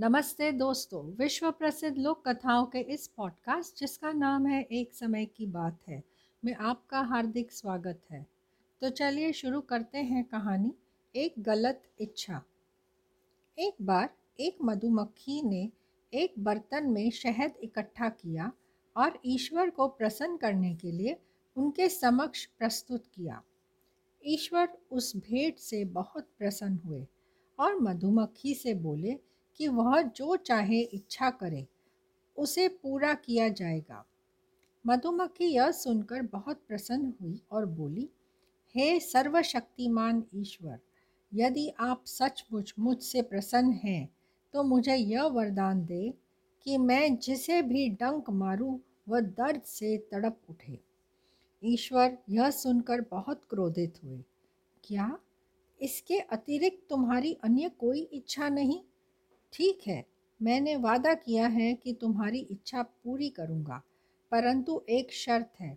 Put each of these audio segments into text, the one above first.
नमस्ते दोस्तों विश्व प्रसिद्ध लोक कथाओं के इस पॉडकास्ट जिसका नाम है एक समय की बात है, में आपका हार्दिक स्वागत है। तो चलिए शुरू करते हैं कहानी, एक गलत इच्छा। एक बार एक मधुमक्खी ने एक बर्तन में शहद इकट्ठा किया और ईश्वर को प्रसन्न करने के लिए उनके समक्ष प्रस्तुत किया। ईश्वर उस भेंट से बहुत प्रसन्न हुए और मधुमक्खी से बोले कि वह जो चाहे इच्छा करे, उसे पूरा किया जाएगा। मधुमक्खी यह सुनकर बहुत प्रसन्न हुई और बोली, हे सर्वशक्तिमान ईश्वर, यदि आप सचमुच मुझसे प्रसन्न हैं तो मुझे यह वरदान दे कि मैं जिसे भी डंक मारूं, वह दर्द से तड़प उठे। ईश्वर यह सुनकर बहुत क्रोधित हुए, क्या इसके अतिरिक्त तुम्हारी अन्य कोई इच्छा नहीं? ठीक है, मैंने वादा किया है कि तुम्हारी इच्छा पूरी करूँगा, परंतु एक शर्त है।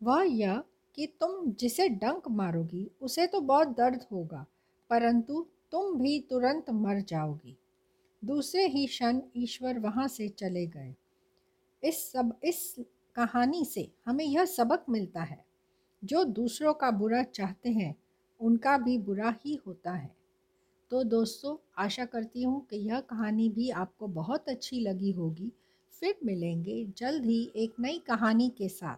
वह यह कि तुम जिसे डंक मारोगी, उसे तो बहुत दर्द होगा, परंतु तुम भी तुरंत मर जाओगी। दूसरे ही क्षण ईश्वर वहाँ से चले गए। इस सब, इस कहानी से हमें यह सबक मिलता है, जो दूसरों का बुरा चाहते हैं, उनका भी बुरा ही होता है। तो दोस्तों, आशा करती हूँ कि यह कहानी भी आपको बहुत अच्छी लगी होगी। फिर मिलेंगे जल्द ही एक नई कहानी के साथ।